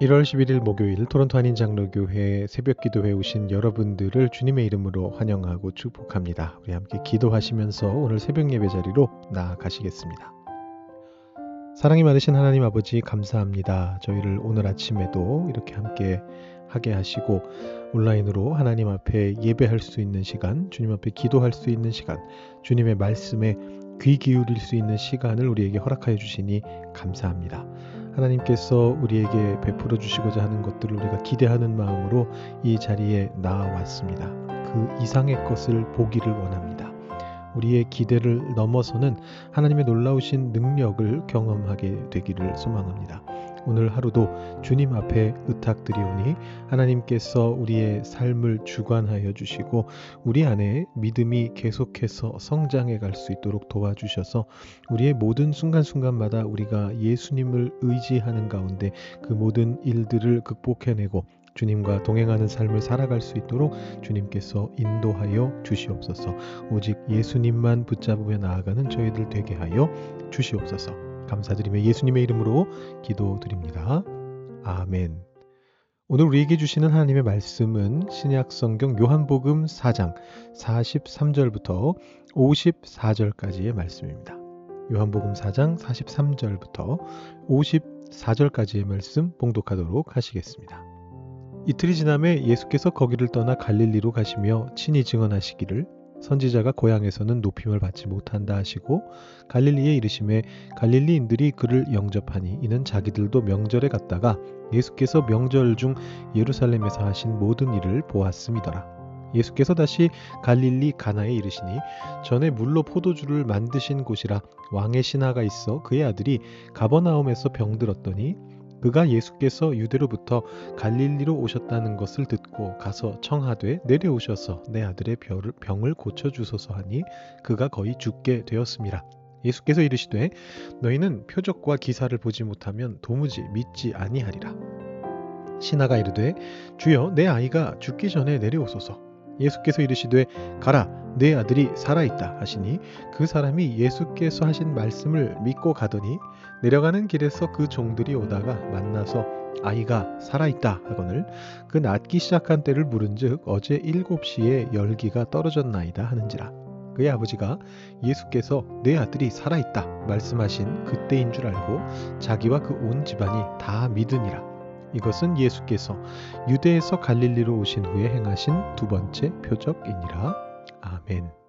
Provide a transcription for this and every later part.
1월 11일 목요일 토론토 한인 장로교회 새벽 기도회 오신 여러분들을 주님의 이름으로 환영하고 축복합니다. 우리 함께 기도하시면서 오늘 새벽 예배 자리로 나아가시겠습니다. 사랑이 많으신 하나님 아버지 감사합니다. 저희를 오늘 아침에도 이렇게 함께 하게 하시고 온라인으로 하나님 앞에 예배할 수 있는 시간, 주님 앞에 기도할 수 있는 시간, 주님의 말씀에 귀 기울일 수 있는 시간을 우리에게 허락하여 주시니 감사합니다. 하나님께서 우리에게 베풀어 주시고자 하는 것들을 우리가 기대하는 마음으로 이 자리에 나와왔습니다. 그 이상의 것을 보기를 원합니다. 우리의 기대를 넘어서는 하나님의 놀라우신 능력을 경험하게 되기를 소망합니다. 오늘 하루도 주님 앞에 의탁드리오니 하나님께서 우리의 삶을 주관하여 주시고 우리 안에 믿음이 계속해서 성장해 갈 수 있도록 도와주셔서 우리의 모든 순간순간마다 우리가 예수님을 의지하는 가운데 그 모든 일들을 극복해내고 주님과 동행하는 삶을 살아갈 수 있도록 주님께서 인도하여 주시옵소서. 오직 예수님만 붙잡으며 나아가는 저희들 되게 하여 주시옵소서. 감사드리며 예수님의 이름으로 기도드립니다. 아멘. 오늘 우리에게 주시는 하나님의 말씀은 신약 성경 요한복음 4장 43절부터 54절까지의 말씀입니다. 요한복음 4장 43절부터 54절까지의 말씀 봉독하도록 하시겠습니다. 이틀이 지남에 예수께서 거기를 떠나 갈릴리로 가시며 친히 증언하시기를 선지자가 고향에서는 높임을 받지 못한다 하시고 갈릴리에 이르심에 갈릴리인들이 그를 영접하니 이는 자기들도 명절에 갔다가 예수께서 명절 중 예루살렘에서 하신 모든 일을 보았음이더라. 예수께서 다시 갈릴리 가나에 이르시니 전에 물로 포도주를 만드신 곳이라 왕의 신하가 있어 그의 아들이 가버나움에서 병들었더니 그가 예수께서 유대로부터 갈릴리로 오셨다는 것을 듣고 가서 청하되 내려오셔서 내 아들의 병을 고쳐 주소서 하니 그가 거의 죽게 되었습니다. 예수께서 이르시되 너희는 표적과 기사를 보지 못하면 도무지 믿지 아니하리라. 신하가 이르되 주여 내 아이가 죽기 전에 내려오소서. 예수께서 이르시되 가라 내 아들이 살아있다 하시니 그 사람이 예수께서 하신 말씀을 믿고 가더니 내려가는 길에서 그 종들이 오다가 만나서 아이가 살아있다 하거늘 그 낫기 시작한 때를 물은즉 어제 일곱 시에 열기가 떨어졌나이다 하는지라. 그의 아버지가 예수께서 내 아들이 살아있다 말씀하신 그때인 줄 알고 자기와 그 온 집안이 다 믿으니라. 이것은 예수께서 유대에서 갈릴리로 오신 후에 행하신 두 번째 표적이니라. 아멘.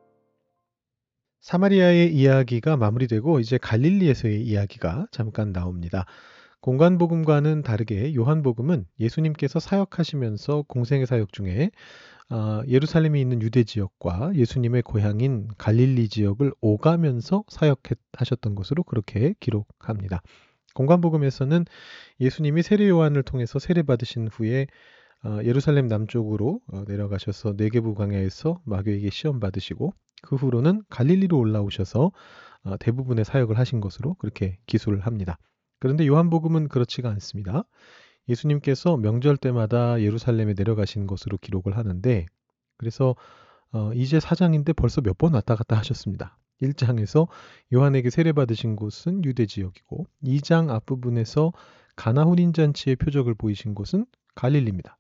사마리아의 이야기가 마무리되고 이제 갈릴리에서의 이야기가 잠깐 나옵니다. 공간복음과는 다르게 요한복음은 예수님께서 사역하시면서 공생의 사역 중에 어, 예루살렘에 있는 유대 지역과 예수님의 고향인 갈릴리 지역을 오가면서 사역하셨던 것으로 그렇게 기록합니다. 공간복음에서는 예수님이 세례 요한을 통해서 세례 받으신 후에 어, 예루살렘 남쪽으로 어, 내려가셔서 네개부 광야에서 마귀에게 시험 받으시고 그 후로는 갈릴리로 올라오셔서 어, 대부분의 사역을 하신 것으로 그렇게 기술을 합니다. 그런데 요한복음은 그렇지가 않습니다. 예수님께서 명절 때마다 예루살렘에 내려가신 것으로 기록을 하는데 그래서 어, 이제 사장인데 벌써 몇 번 왔다 갔다 하셨습니다. 1장에서 요한에게 세례받으신 곳은 유대 지역이고 2장 앞부분에서 가나 혼인 잔치의 표적을 보이신 곳은 갈릴리입니다.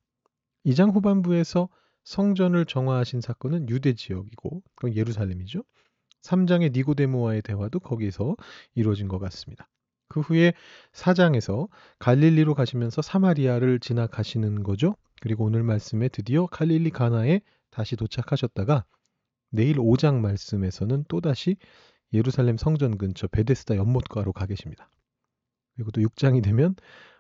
2장 후반부에서 성전을 정화하신 사건은 유대 지역이고 그건 예루살렘이죠. 3장의 니고데모와의 대화도 거기서 이루어진 것 같습니다. 그 후에 4장에서 갈릴리로 가시면서 사마리아를 지나가시는 거죠. 그리고 오늘 말씀에 드디어 갈릴리 가나에 다시 도착하셨다가 내일 5장 말씀에서는 또다시 예루살렘 성전 근처 베데스다 연못가로 가 계십니다. 그리고 또 6장이 되면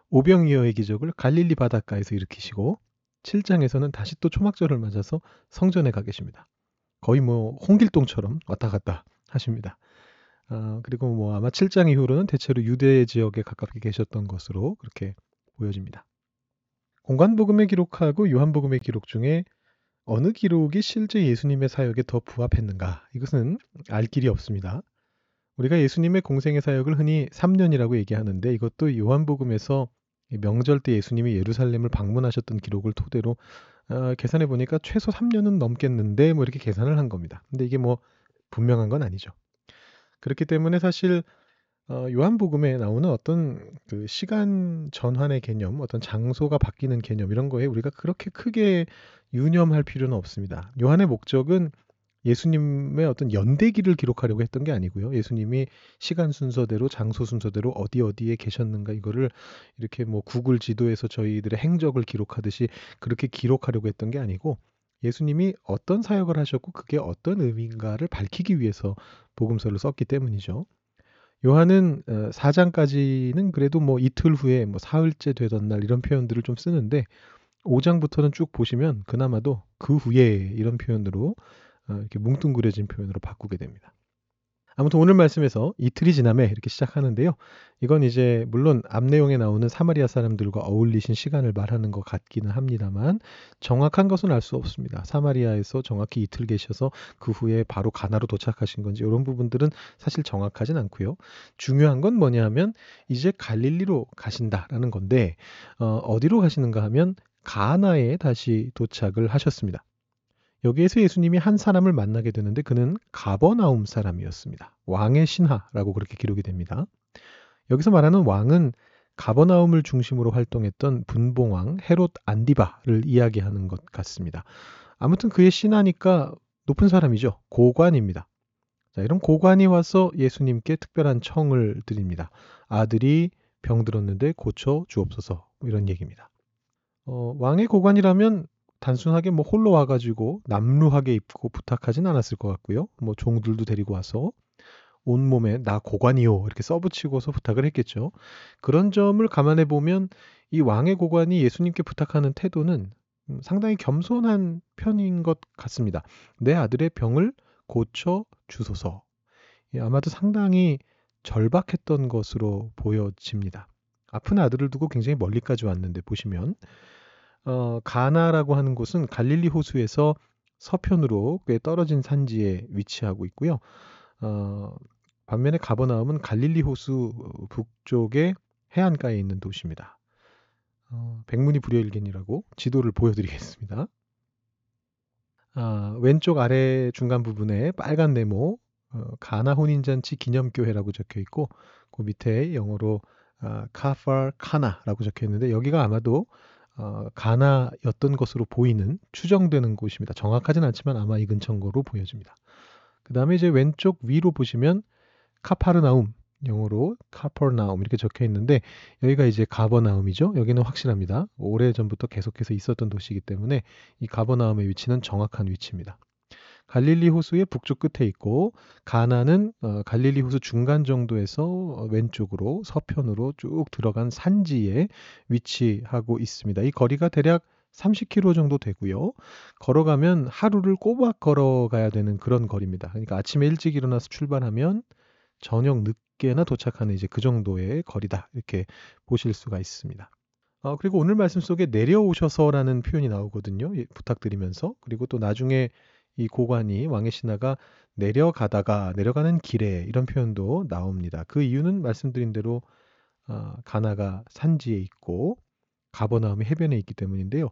오병이어의 기적을 갈릴리 바닷가에서 일으키시고 7장에서는 다시 또 초막절을 맞아서 성전에 가 계십니다. 거의 뭐 홍길동처럼 왔다 갔다 하십니다. 아, 그리고 뭐 아마 7장 이후로는 대체로 유대 지역에 가깝게 계셨던 것으로 그렇게 보여집니다. 공간복음의 기록하고 요한복음의 기록 중에 어느 기록이 실제 예수님의 사역에 더 부합했는가? 이것은 알 길이 없습니다. 우리가 예수님의 공생의 사역을 흔히 3년이라고 얘기하는데 이것도 요한복음에서 명절 때 예수님이 예루살렘을 방문하셨던 기록을 토대로 어, 계산해 보니까 최소 3년은 넘겠는데 뭐 이렇게 계산을 한 겁니다. 근데 이게 뭐 분명한 건 아니죠. 그렇기 때문에 사실 어, 요한복음에 나오는 어떤 그 시간 전환의 개념, 어떤 장소가 바뀌는 개념 이런 거에 우리가 그렇게 크게 유념할 필요는 없습니다. 요한의 목적은 예수님의 어떤 연대기를 기록하려고 했던 게 아니고요. 예수님이 시간 순서대로 장소 순서대로 어디 어디에 계셨는가 이거를 이렇게 뭐 구글 지도에서 저희들의 행적을 기록하듯이 그렇게 기록하려고 했던 게 아니고 예수님이 어떤 사역을 하셨고 그게 어떤 의미인가를 밝히기 위해서 복음서를 썼기 때문이죠. 요한은 4장까지는 어, 그래도 뭐 이틀 후에 뭐 사흘째 되던 날 이런 표현들을 좀 쓰는데 5장부터는 쭉 보시면 그나마도 그 후에 이런 표현으로 어, 이렇게 뭉뚱그려진 표현으로 바꾸게 됩니다. 아무튼 오늘 말씀에서 이틀이 지남에 이렇게 시작하는데요. 이건 이제 물론 앞 내용에 나오는 사마리아 사람들과 어울리신 시간을 말하는 것 같기는 합니다만 정확한 것은 알 수 없습니다. 사마리아에서 정확히 이틀 계셔서 그 후에 바로 가나로 도착하신 건지 이런 부분들은 사실 정확하진 않고요. 중요한 건 뭐냐 하면 이제 갈릴리로 가신다라는 건데 어, 어디로 가시는가 하면 가나에 다시 도착을 하셨습니다. 여기에서 예수님이 한 사람을 만나게 되는데 그는 가버나움 사람이었습니다. 왕의 신하라고 그렇게 기록이 됩니다. 여기서 말하는 왕은 가버나움을 중심으로 활동했던 분봉왕 헤롯 안디바를 이야기하는 것 같습니다. 아무튼 그의 신하니까 높은 사람이죠. 고관입니다. 자, 이런 고관이 와서 예수님께 특별한 청을 드립니다. 아들이 병들었는데 고쳐 주옵소서 이런 얘기입니다. 어, 왕의 고관이라면 단순하게 뭐 홀로 와가지고 남루하게 입고 부탁하진 않았을 것 같고요. 뭐 종들도 데리고 와서 온몸에 나 고관이요 이렇게 써붙이고서 부탁을 했겠죠. 그런 점을 감안해 보면 이 왕의 고관이 예수님께 부탁하는 태도는 음, 상당히 겸손한 편인 것 같습니다. 내 아들의 병을 고쳐 주소서. 예, 아마도 상당히 절박했던 것으로 보여집니다. 아픈 아들을 두고 굉장히 멀리까지 왔는데 보시면 어, 가나라고 하는 곳은 갈릴리 호수에서 서편으로 꽤 떨어진 산지에 위치하고 있고요. 어, 반면에 가버나움은 갈릴리 호수 북쪽의 해안가에 있는 도시입니다. 어, 백문이 불여일견이라고 지도를 보여드리겠습니다. 아, 왼쪽 아래 중간 부분에 빨간 네모 어, 가나 혼인잔치 기념교회라고 적혀 있고 그 밑에 영어로 아, 카파 카나라고 적혀 있는데 여기가 아마도 어, 가나였던 것으로 보이는 추정되는 곳입니다. 정확하진 않지만 아마 이 근처인 거로 보여집니다. 그 다음에 이제 왼쪽 위로 보시면 카파르나움 영어로 카퍼나움 이렇게 적혀 있는데 여기가 이제 가버나움이죠. 여기는 확실합니다. 오래 전부터 계속해서 있었던 도시이기 때문에 이 가버나움의 위치는 정확한 위치입니다. 갈릴리 호수의 북쪽 끝에 있고 가나는 어, 갈릴리 호수 중간 정도에서 어, 왼쪽으로 서편으로 쭉 들어간 산지에 위치하고 있습니다. 이 거리가 대략 30km 정도 되고요. 걸어가면 하루를 꼬박 걸어가야 되는 그런 거리입니다. 그러니까 아침에 일찍 일어나서 출발하면 저녁 늦게나 도착하는 이제 그 정도의 거리다. 이렇게 보실 수가 있습니다. 어, 그리고 오늘 말씀 속에 내려오셔서라는 표현이 나오거든요. 예, 부탁드리면서. 그리고 또 나중에 이 고관이 왕의 신하가 내려가다가 내려가는 길에 이런 표현도 나옵니다. 그 이유는 말씀드린 대로 어, 가나가 산지에 있고 가버나움이 해변에 있기 때문인데요.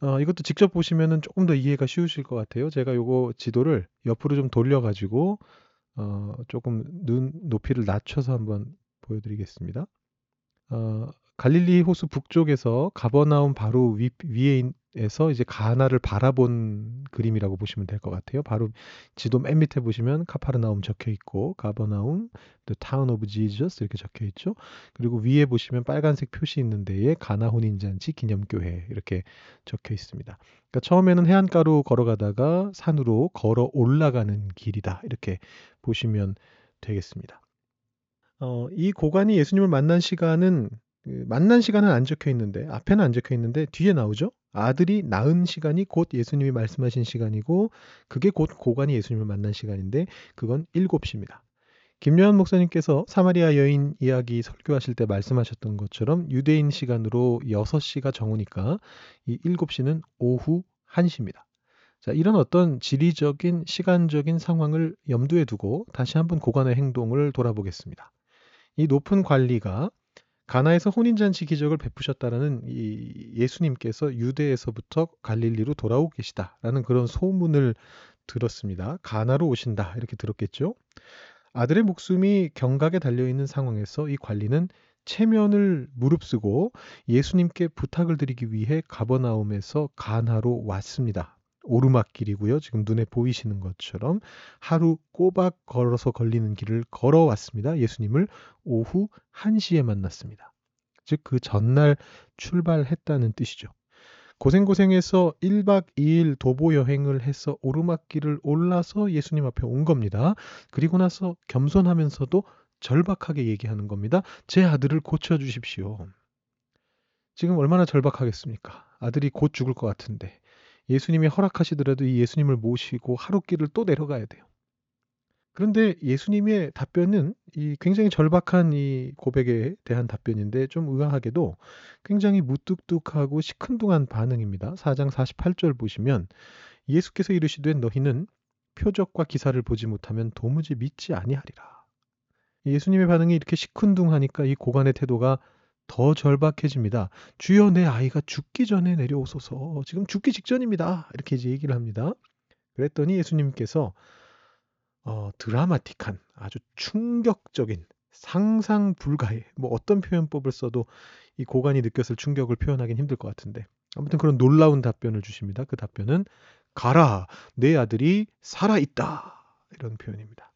어, 이것도 직접 보시면 조금 더 이해가 쉬우실 것 같아요. 제가 요거 지도를 옆으로 좀 돌려가지고 어, 조금 눈 높이를 낮춰서 한번 보여드리겠습니다. 어, 갈릴리 호수 북쪽에서 가버나움 바로 위, 위에 서 이제 가나를 바라본 그림이라고 보시면 될 것 같아요. 바로 지도 맨 밑에 보시면 카파르나움 적혀 있고 가버나움, The Town of Jesus 이렇게 적혀 있죠. 그리고 위에 보시면 빨간색 표시 있는 데에 가나 혼인 잔치 기념 교회 이렇게 적혀 있습니다. 그러니까 처음에는 해안가로 걸어가다가 산으로 걸어 올라가는 길이다 이렇게 보시면 되겠습니다. 어, 이 고관이 예수님을 만난 시간은 그 만난 시간은 안 적혀 있는데 앞에는 안 적혀 있는데 뒤에 나오죠. 아들이 낳은 시간이 곧 예수님이 말씀하신 시간이고 그게 곧 고관이 예수님을 만난 시간인데 그건 7시입니다. 김요한 목사님께서 사마리아 여인 이야기 설교하실 때 말씀하셨던 것처럼 유대인 시간으로 6시가 정오니까 이 7시는 오후 1시입니다. 자, 이런 어떤 지리적인 시간적인 상황을 염두에 두고 다시 한번 고관의 행동을 돌아보겠습니다. 이 높은 관리가 가나에서 혼인잔치 기적을 베푸셨다라는 이 예수님께서 유대에서부터 갈릴리로 돌아오고 계시다라는 그런 소문을 들었습니다. 가나로 오신다 이렇게 들었겠죠. 아들의 목숨이 경각에 달려 있는 상황에서 이 관리는 체면을 무릅쓰고 예수님께 부탁을 드리기 위해 가버나움에서 가나로 왔습니다. 오르막길이고요. 지금 눈에 보이시는 것처럼 하루 꼬박 걸어서 걸리는 길을 걸어왔습니다. 예수님을 오후 1시에 만났습니다. 즉 그 전날 출발했다는 뜻이죠. 고생고생해서 1박 2일 도보 여행을 해서 오르막길을 올라서 예수님 앞에 온 겁니다. 그리고 나서 겸손하면서도 절박하게 얘기하는 겁니다. 제 아들을 고쳐 주십시오. 지금 얼마나 절박하겠습니까? 아들이 곧 죽을 것 같은데 예수님이 허락하시더라도 이 예수님을 모시고 하루 길을 또 내려가야 돼요. 그런데 예수님의 답변은 이 굉장히 절박한 이 고백에 대한 답변인데 좀 의아하게도 굉장히 무뚝뚝하고 시큰둥한 반응입니다. 4장 48절 보시면 예수께서 이르시되 너희는 표적과 기사를 보지 못하면 도무지 믿지 아니하리라. 예수님의 반응이 이렇게 시큰둥하니까 이 고관의 태도가 더 절박해집니다. 주여 내 아이가 죽기 전에 내려오소서. 지금 죽기 직전입니다. 이렇게 이제 얘기를 합니다. 그랬더니 예수님께서 어, 드라마틱한 아주 충격적인 상상 불가의 뭐 어떤 표현법을 써도 이 고관이 느꼈을 충격을 표현하기는 힘들 것 같은데 아무튼 그런 놀라운 답변을 주십니다. 그 답변은 가라 내 아들이 살아 있다 이런 표현입니다.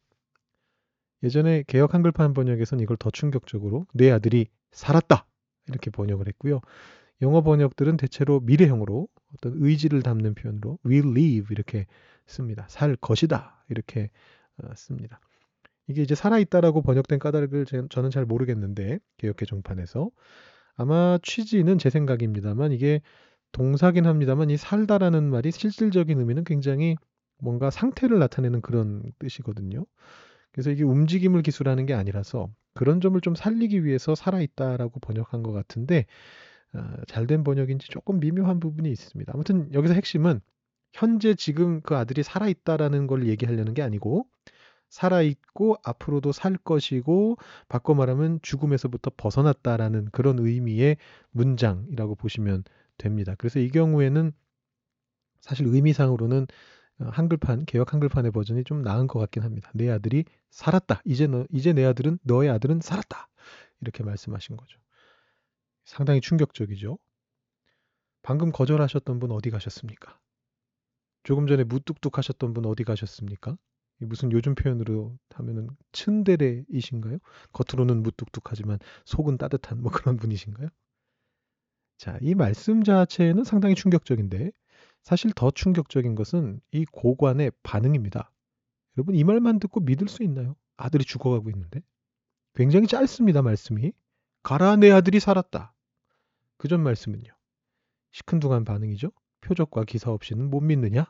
예전에 개혁 한글판 번역에서는 이걸 더 충격적으로 내 아들이 살았다 이렇게 번역을 했고요. 영어 번역들은 대체로 미래형으로 어떤 의지를 담는 표현으로 will live 이렇게 씁니다. 살 것이다 이렇게 어, 씁니다. 이게 이제 살아있다라고 번역된 까닭을 저는 잘 모르겠는데 개혁 개 정판에서 아마 취지는 제 생각입니다만 이게 동사긴 합니다만 이 살다라는 말이 실질적인 의미는 굉장히 뭔가 상태를 나타내는 그런 뜻이거든요. 그래서 이게 움직임을 기술하는 게 아니라서 그런 점을 좀 살리기 위해서 살아있다라고 번역한 것 같은데 어, 잘된 번역인지 조금 미묘한 부분이 있습니다. 아무튼 여기서 핵심은 현재 지금 그 아들이 살아있다라는 걸 얘기하려는 게 아니고 살아있고 앞으로도 살 것이고 바꿔 말하면 죽음에서부터 벗어났다라는 그런 의미의 문장이라고 보시면 됩니다. 그래서 이 경우에는 사실 의미상으로는 어, 한글판 개혁 한글판의 버전이 좀 나은 것 같긴 합니다. 내 아들이 살았다. 이제 너 이제 내 아들은 너의 아들은 살았다. 이렇게 말씀하신 거죠. 상당히 충격적이죠. 방금 거절하셨던 분 어디 가셨습니까? 조금 전에 무뚝뚝 하셨던 분 어디 가셨습니까? 무슨 요즘 표현으로 하면은 츤데레이신가요? 겉으로는 무뚝뚝하지만 속은 따뜻한 뭐 그런 분이신가요? 자, 이 말씀 자체는 상당히 충격적인데 사실 더 충격적인 것은 이 고관의 반응입니다. 여러분 이 말만 듣고 믿을 수 있나요? 아들이 죽어가고 있는데 굉장히 짧습니다 말씀이 가라 내 아들이 살았다. 그 전 말씀은요. 시큰둥한 반응이죠. 표적과 기사 없이는 못 믿느냐?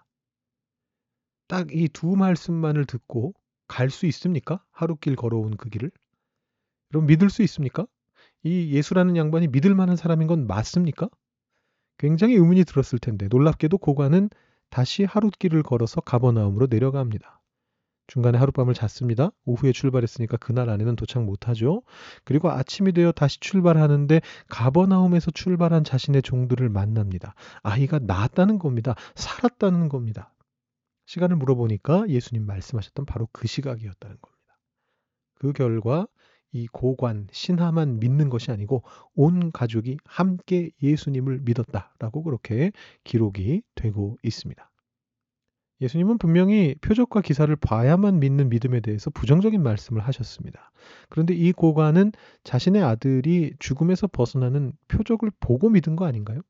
딱 이 두 말씀만을 듣고 갈 수 있습니까? 하루길 걸어온 그 길을? 그럼 믿을 수 있습니까? 이 예수라는 양반이 믿을 만한 사람인 건 맞습니까? 굉장히 의문이 들었을 텐데 놀랍게도 고관은 다시 하루길을 걸어서 가버나움으로 내려갑니다. 중간에 하룻밤을 잤습니다. 오후에 출발했으니까 그날 안에는 도착 못하죠. 그리고 아침이 되어 다시 출발하는데 가버나움에서 출발한 자신의 종들을 만납니다. 아이가 나았다는 겁니다. 살았다는 겁니다. 시간을 물어보니까 예수님 말씀하셨던 바로 그 시각이었다는 겁니다. 그 결과 이 고관 신하만 믿는 것이 아니고 온 가족이 함께 예수님을 믿었다라고 그렇게 기록이 되고 있습니다. 예수님은 분명히 표적과 기사를 봐야만 믿는 믿음에 대해서 부정적인 말씀을 하셨습니다. 그런데 이 고관은 자신의 아들이 죽음에서 벗어나는 표적을 보고 믿은 거 아닌가요?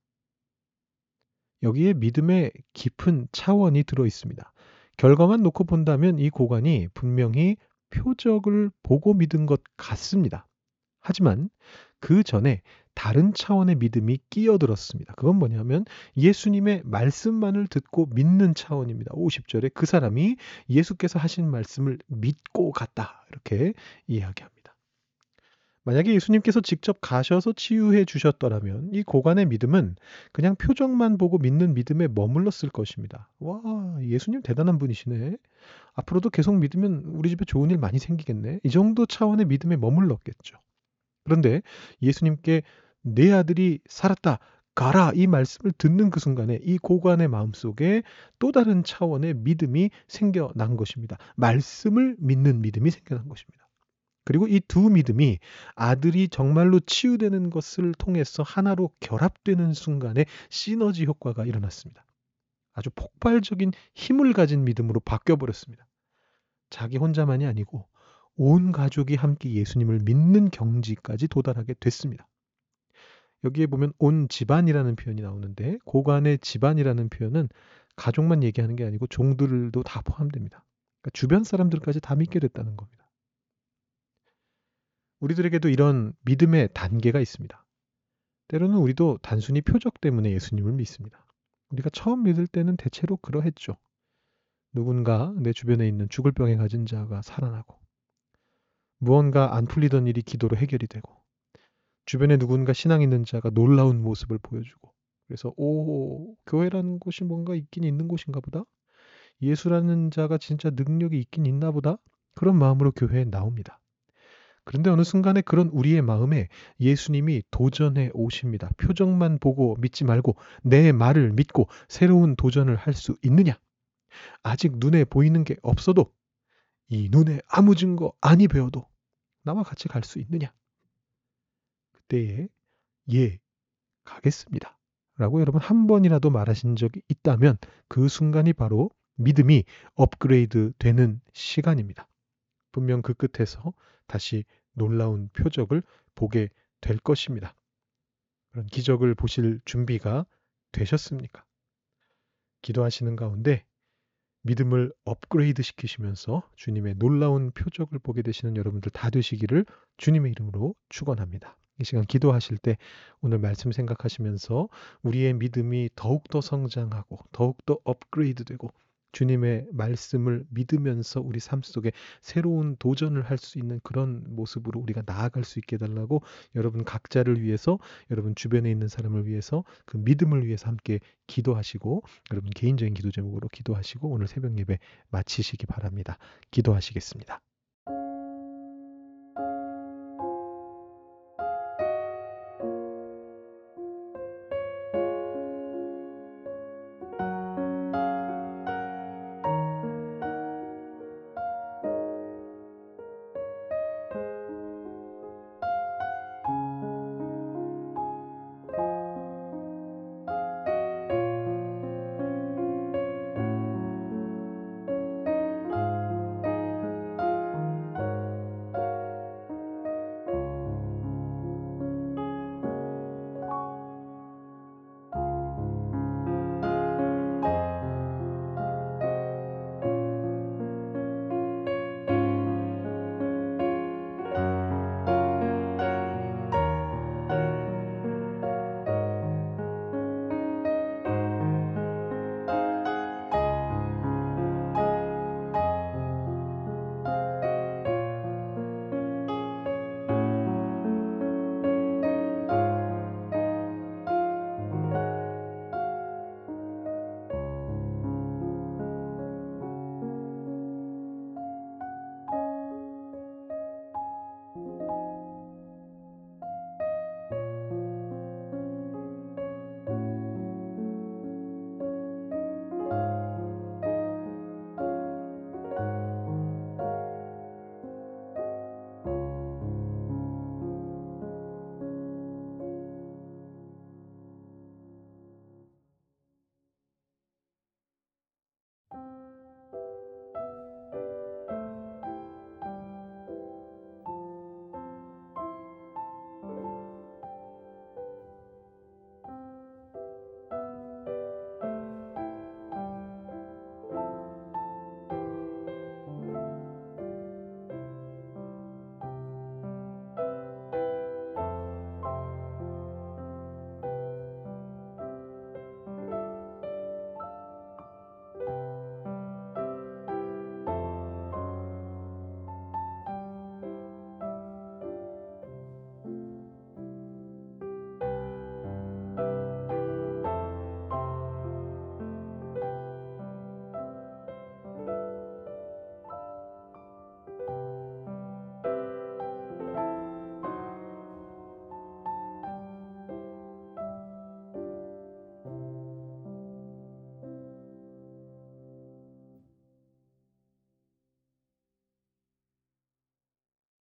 여기에 믿음의 깊은 차원이 들어 있습니다. 결과만 놓고 본다면 이 고관이 분명히 표적을 보고 믿은 것 같습니다. 하지만 그 전에 다른 차원의 믿음이 끼어들었습니다. 그건 뭐냐면 예수님의 말씀만을 듣고 믿는 차원입니다. 50절에 그 사람이 예수께서 하신 말씀을 믿고 갔다. 이렇게 이야기합니다. 만약에 예수님께서 직접 가셔서 치유해 주셨더라면 이 고관의 믿음은 그냥 표정만 보고 믿는 믿음에 머물렀을 것입니다. 와, 예수님 대단한 분이시네. 앞으로도 계속 믿으면 우리 집에 좋은 일 많이 생기겠네. 이 정도 차원의 믿음에 머물렀겠죠. 그런데 예수님께 내 아들이 살았다. 가라 이 말씀을 듣는 그 순간에 이 고관의 마음속에 또 다른 차원의 믿음이 생겨난 것입니다. 말씀을 믿는 믿음이 생겨난 것입니다. 그리고 이 두 믿음이 아들이 정말로 치유되는 것을 통해서 하나로 결합되는 순간에 시너지 효과가 일어났습니다. 아주 폭발적인 힘을 가진 믿음으로 바뀌어 버렸습니다. 자기 혼자만이 아니고 온 가족이 함께 예수님을 믿는 경지까지 도달하게 됐습니다. 여기에 보면 온 집안이라는 표현이 나오는데 고관의 집안이라는 표현은 가족만 얘기하는 게 아니고 종들도 다 포함됩니다. 그러니까 주변 사람들까지 다 믿게 됐다는 겁니다. 우리들에게도 이런 믿음의 단계가 있습니다. 때로는 우리도 단순히 표적 때문에 예수님을 믿습니다. 우리가 처음 믿을 때는 대체로 그러했죠. 누군가 내 주변에 있는 죽을 병에 가진 자가 살아나고 무언가 안 풀리던 일이 기도로 해결이 되고 주변에 누군가 신앙 있는 자가 놀라운 모습을 보여주고 그래서 오 교회라는 곳이 뭔가 있긴 있는 곳인가 보다 예수라는 자가 진짜 능력이 있긴 있나 보다 그런 마음으로 교회에 나옵니다. 그런데 어느 순간에 그런 우리의 마음에 예수님이 도전해 오십니다. 표정만 보고 믿지 말고 내 말을 믿고 새로운 도전을 할 수 있느냐? 아직 눈에 보이는 게 없어도 이 눈에 아무 증거 아니 배워도 나와 같이 갈 수 있느냐? 그때에 예, 가겠습니다. 라고 여러분 한 번이라도 말하신 적이 있다면 그 순간이 바로 믿음이 업그레이드 되는 시간입니다. 분명 그 끝에서 다시 놀라운 표적을 보게 될 것입니다. 그런 기적을 보실 준비가 되셨습니까? 기도하시는 가운데 믿음을 업그레이드 시키시면서 주님의 놀라운 표적을 보게 되시는 여러분들 다 되시기를 주님의 이름으로 축원합니다. 이 시간 기도하실 때 오늘 말씀 생각하시면서 우리의 믿음이 더욱더 성장하고 더욱더 업그레이드되고 주님의 말씀을 믿으면서 우리 삶 속에 새로운 도전을 할 수 있는 그런 모습으로 우리가 나아갈 수 있게 해달라고 여러분 각자를 위해서 여러분 주변에 있는 사람을 위해서 그 믿음을 위해서 함께 기도하시고 여러분 개인적인 기도 제목으로 기도하시고 오늘 새벽 예배 마치시기 바랍니다. 기도하시겠습니다.